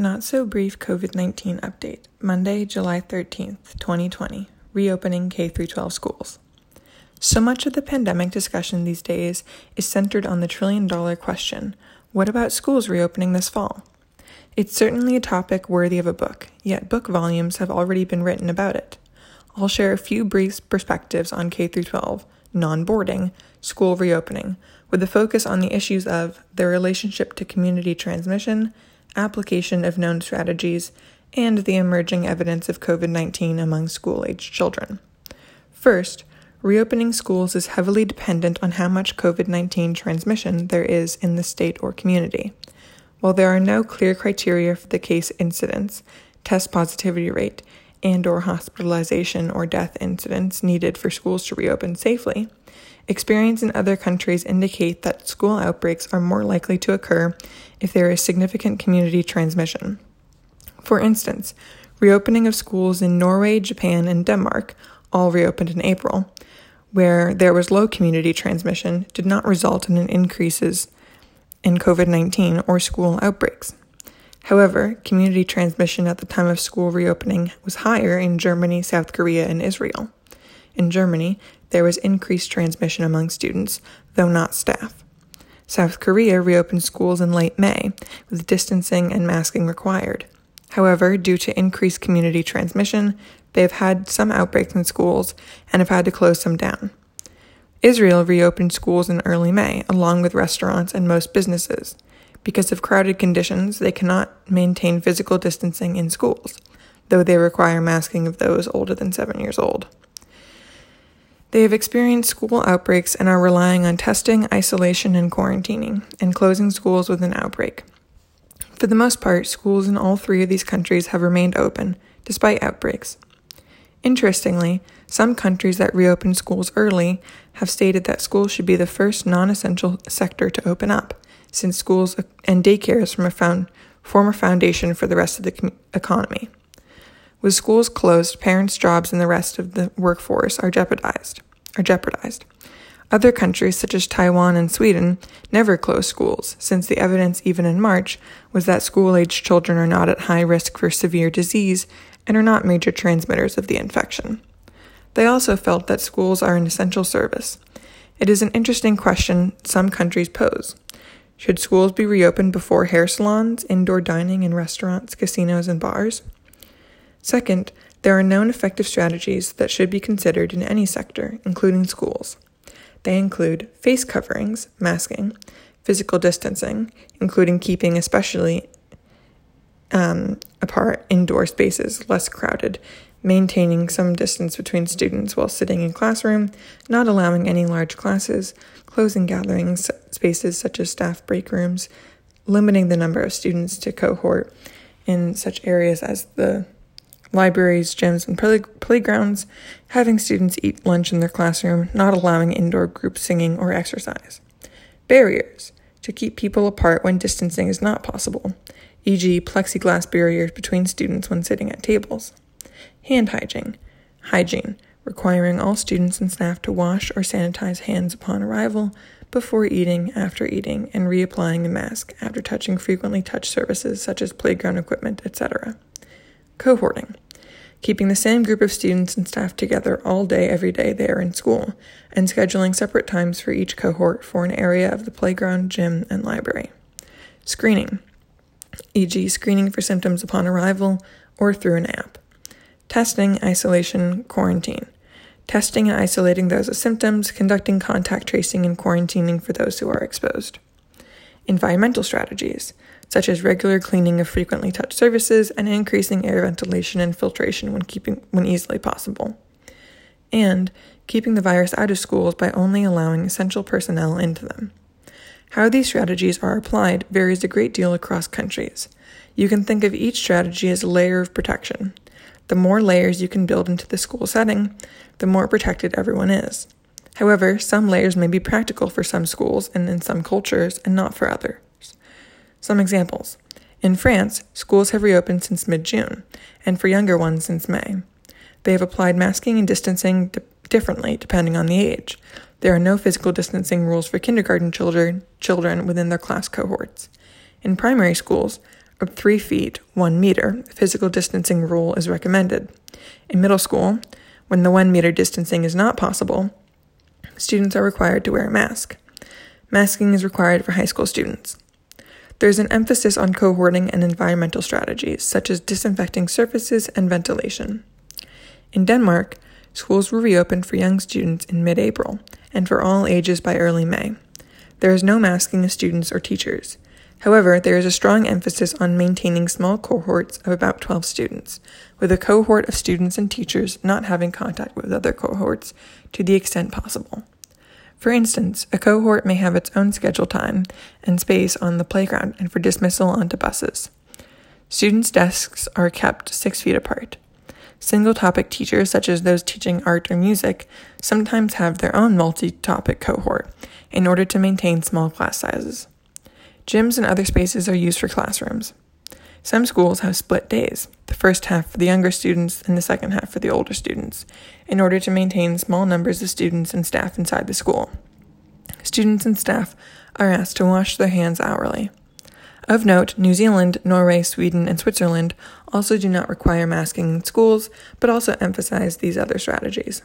Not so brief COVID 19 update. Monday, July 13th, 2020. Reopening K 12 schools. So much of the pandemic discussion these days is centered on the trillion dollar question what about schools reopening this fall? It's certainly a topic worthy of a book, yet book volumes have already been written about it. I'll share a few brief perspectives on K 12, non boarding, school reopening, with a focus on the issues of their relationship to community transmission application of known strategies, and the emerging evidence of COVID 19 among school aged children. First, reopening schools is heavily dependent on how much COVID 19 transmission there is in the state or community. While there are no clear criteria for the case incidence, test positivity rate, and or hospitalization or death incidents needed for schools to reopen safely, Experience in other countries indicate that school outbreaks are more likely to occur if there is significant community transmission. For instance, reopening of schools in Norway, Japan, and Denmark, all reopened in April, where there was low community transmission, did not result in increases in COVID 19 or school outbreaks. However, community transmission at the time of school reopening was higher in Germany, South Korea, and Israel. In Germany, there was increased transmission among students, though not staff. South Korea reopened schools in late May, with distancing and masking required. However, due to increased community transmission, they have had some outbreaks in schools and have had to close some down. Israel reopened schools in early May, along with restaurants and most businesses. Because of crowded conditions, they cannot maintain physical distancing in schools, though they require masking of those older than seven years old. They have experienced school outbreaks and are relying on testing, isolation, and quarantining, and closing schools with an outbreak. For the most part, schools in all three of these countries have remained open, despite outbreaks. Interestingly, some countries that reopened schools early have stated that schools should be the first non essential sector to open up, since schools and daycares form a foundation for the rest of the economy. With schools closed, parents' jobs and the rest of the workforce are jeopardized. Are jeopardized. Other countries, such as Taiwan and Sweden, never close schools, since the evidence, even in March, was that school aged children are not at high risk for severe disease and are not major transmitters of the infection. They also felt that schools are an essential service. It is an interesting question some countries pose. Should schools be reopened before hair salons, indoor dining in restaurants, casinos, and bars? Second, there are known effective strategies that should be considered in any sector, including schools. They include face coverings, masking, physical distancing, including keeping especially um, apart indoor spaces less crowded, maintaining some distance between students while sitting in classroom, not allowing any large classes, closing gathering spaces such as staff break rooms, limiting the number of students to cohort in such areas as the libraries, gyms, and play- playgrounds, having students eat lunch in their classroom, not allowing indoor group singing or exercise. Barriers to keep people apart when distancing is not possible, e.g., plexiglass barriers between students when sitting at tables. Hand hygiene, hygiene, requiring all students and staff to wash or sanitize hands upon arrival, before eating, after eating, and reapplying the mask after touching frequently touched surfaces such as playground equipment, etc. Cohorting keeping the same group of students and staff together all day every day they are in school, and scheduling separate times for each cohort for an area of the playground, gym, and library. Screening, e.g., screening for symptoms upon arrival or through an app. Testing, isolation, quarantine. Testing and isolating those with symptoms, conducting contact tracing and quarantining for those who are exposed. Environmental strategies such as regular cleaning of frequently touched surfaces and increasing air ventilation and filtration when keeping when easily possible. And keeping the virus out of schools by only allowing essential personnel into them. How these strategies are applied varies a great deal across countries. You can think of each strategy as a layer of protection. The more layers you can build into the school setting, the more protected everyone is. However, some layers may be practical for some schools and in some cultures and not for others. Some examples. In France, schools have reopened since mid June, and for younger ones since May. They have applied masking and distancing d- differently depending on the age. There are no physical distancing rules for kindergarten children, children within their class cohorts. In primary schools, of 3 feet 1 meter physical distancing rule is recommended. In middle school, when the 1 meter distancing is not possible, students are required to wear a mask. Masking is required for high school students. There's an emphasis on cohorting and environmental strategies, such as disinfecting surfaces and ventilation. In Denmark, schools were reopened for young students in mid April and for all ages by early May. There is no masking of students or teachers. However, there is a strong emphasis on maintaining small cohorts of about 12 students, with a cohort of students and teachers not having contact with other cohorts to the extent possible. For instance, a cohort may have its own schedule time and space on the playground and for dismissal onto buses. Students' desks are kept six feet apart. Single topic teachers, such as those teaching art or music, sometimes have their own multi topic cohort in order to maintain small class sizes. Gyms and other spaces are used for classrooms. Some schools have split days, the first half for the younger students and the second half for the older students, in order to maintain small numbers of students and staff inside the school. Students and staff are asked to wash their hands hourly. Of note, New Zealand, Norway, Sweden, and Switzerland also do not require masking in schools, but also emphasize these other strategies.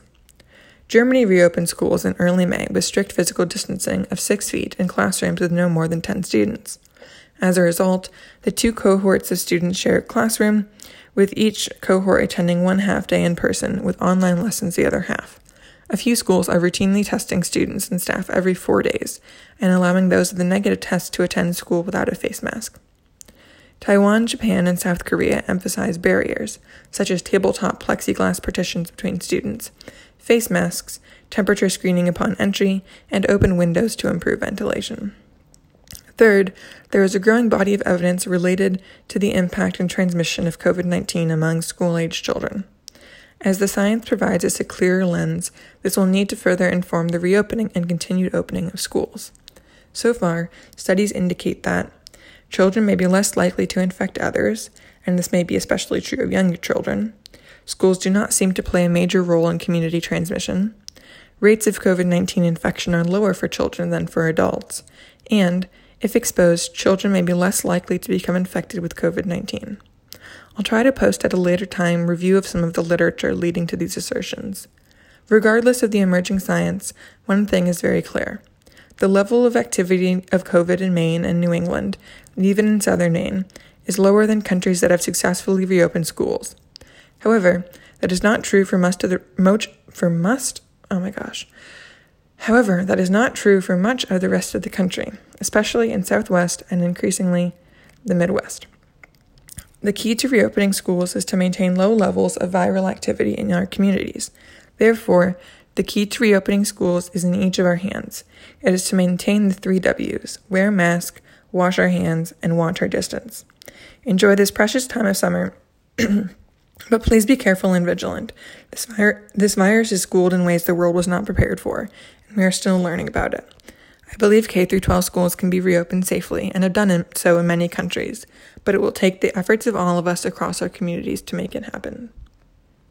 Germany reopened schools in early May with strict physical distancing of six feet in classrooms with no more than 10 students. As a result, the two cohorts of students share a classroom, with each cohort attending one half day in person, with online lessons the other half. A few schools are routinely testing students and staff every four days and allowing those with a negative test to attend school without a face mask. Taiwan, Japan, and South Korea emphasize barriers, such as tabletop plexiglass partitions between students, face masks, temperature screening upon entry, and open windows to improve ventilation. Third, there is a growing body of evidence related to the impact and transmission of COVID 19 among school age children. As the science provides us a clearer lens, this will need to further inform the reopening and continued opening of schools. So far, studies indicate that children may be less likely to infect others, and this may be especially true of younger children. Schools do not seem to play a major role in community transmission. Rates of COVID 19 infection are lower for children than for adults, and if exposed, children may be less likely to become infected with COVID 19. I'll try to post at a later time review of some of the literature leading to these assertions. Regardless of the emerging science, one thing is very clear. The level of activity of COVID in Maine and New England, and even in southern Maine, is lower than countries that have successfully reopened schools. However, that is not true for most of the moch, for must oh my gosh However, that is not true for much of the rest of the country, especially in Southwest and increasingly the Midwest. The key to reopening schools is to maintain low levels of viral activity in our communities. Therefore, the key to reopening schools is in each of our hands. It is to maintain the three W's wear mask, wash our hands, and watch our distance. Enjoy this precious time of summer. But please be careful and vigilant. This, this virus is schooled in ways the world was not prepared for, and we are still learning about it. I believe K 12 schools can be reopened safely and have done so in many countries, but it will take the efforts of all of us across our communities to make it happen.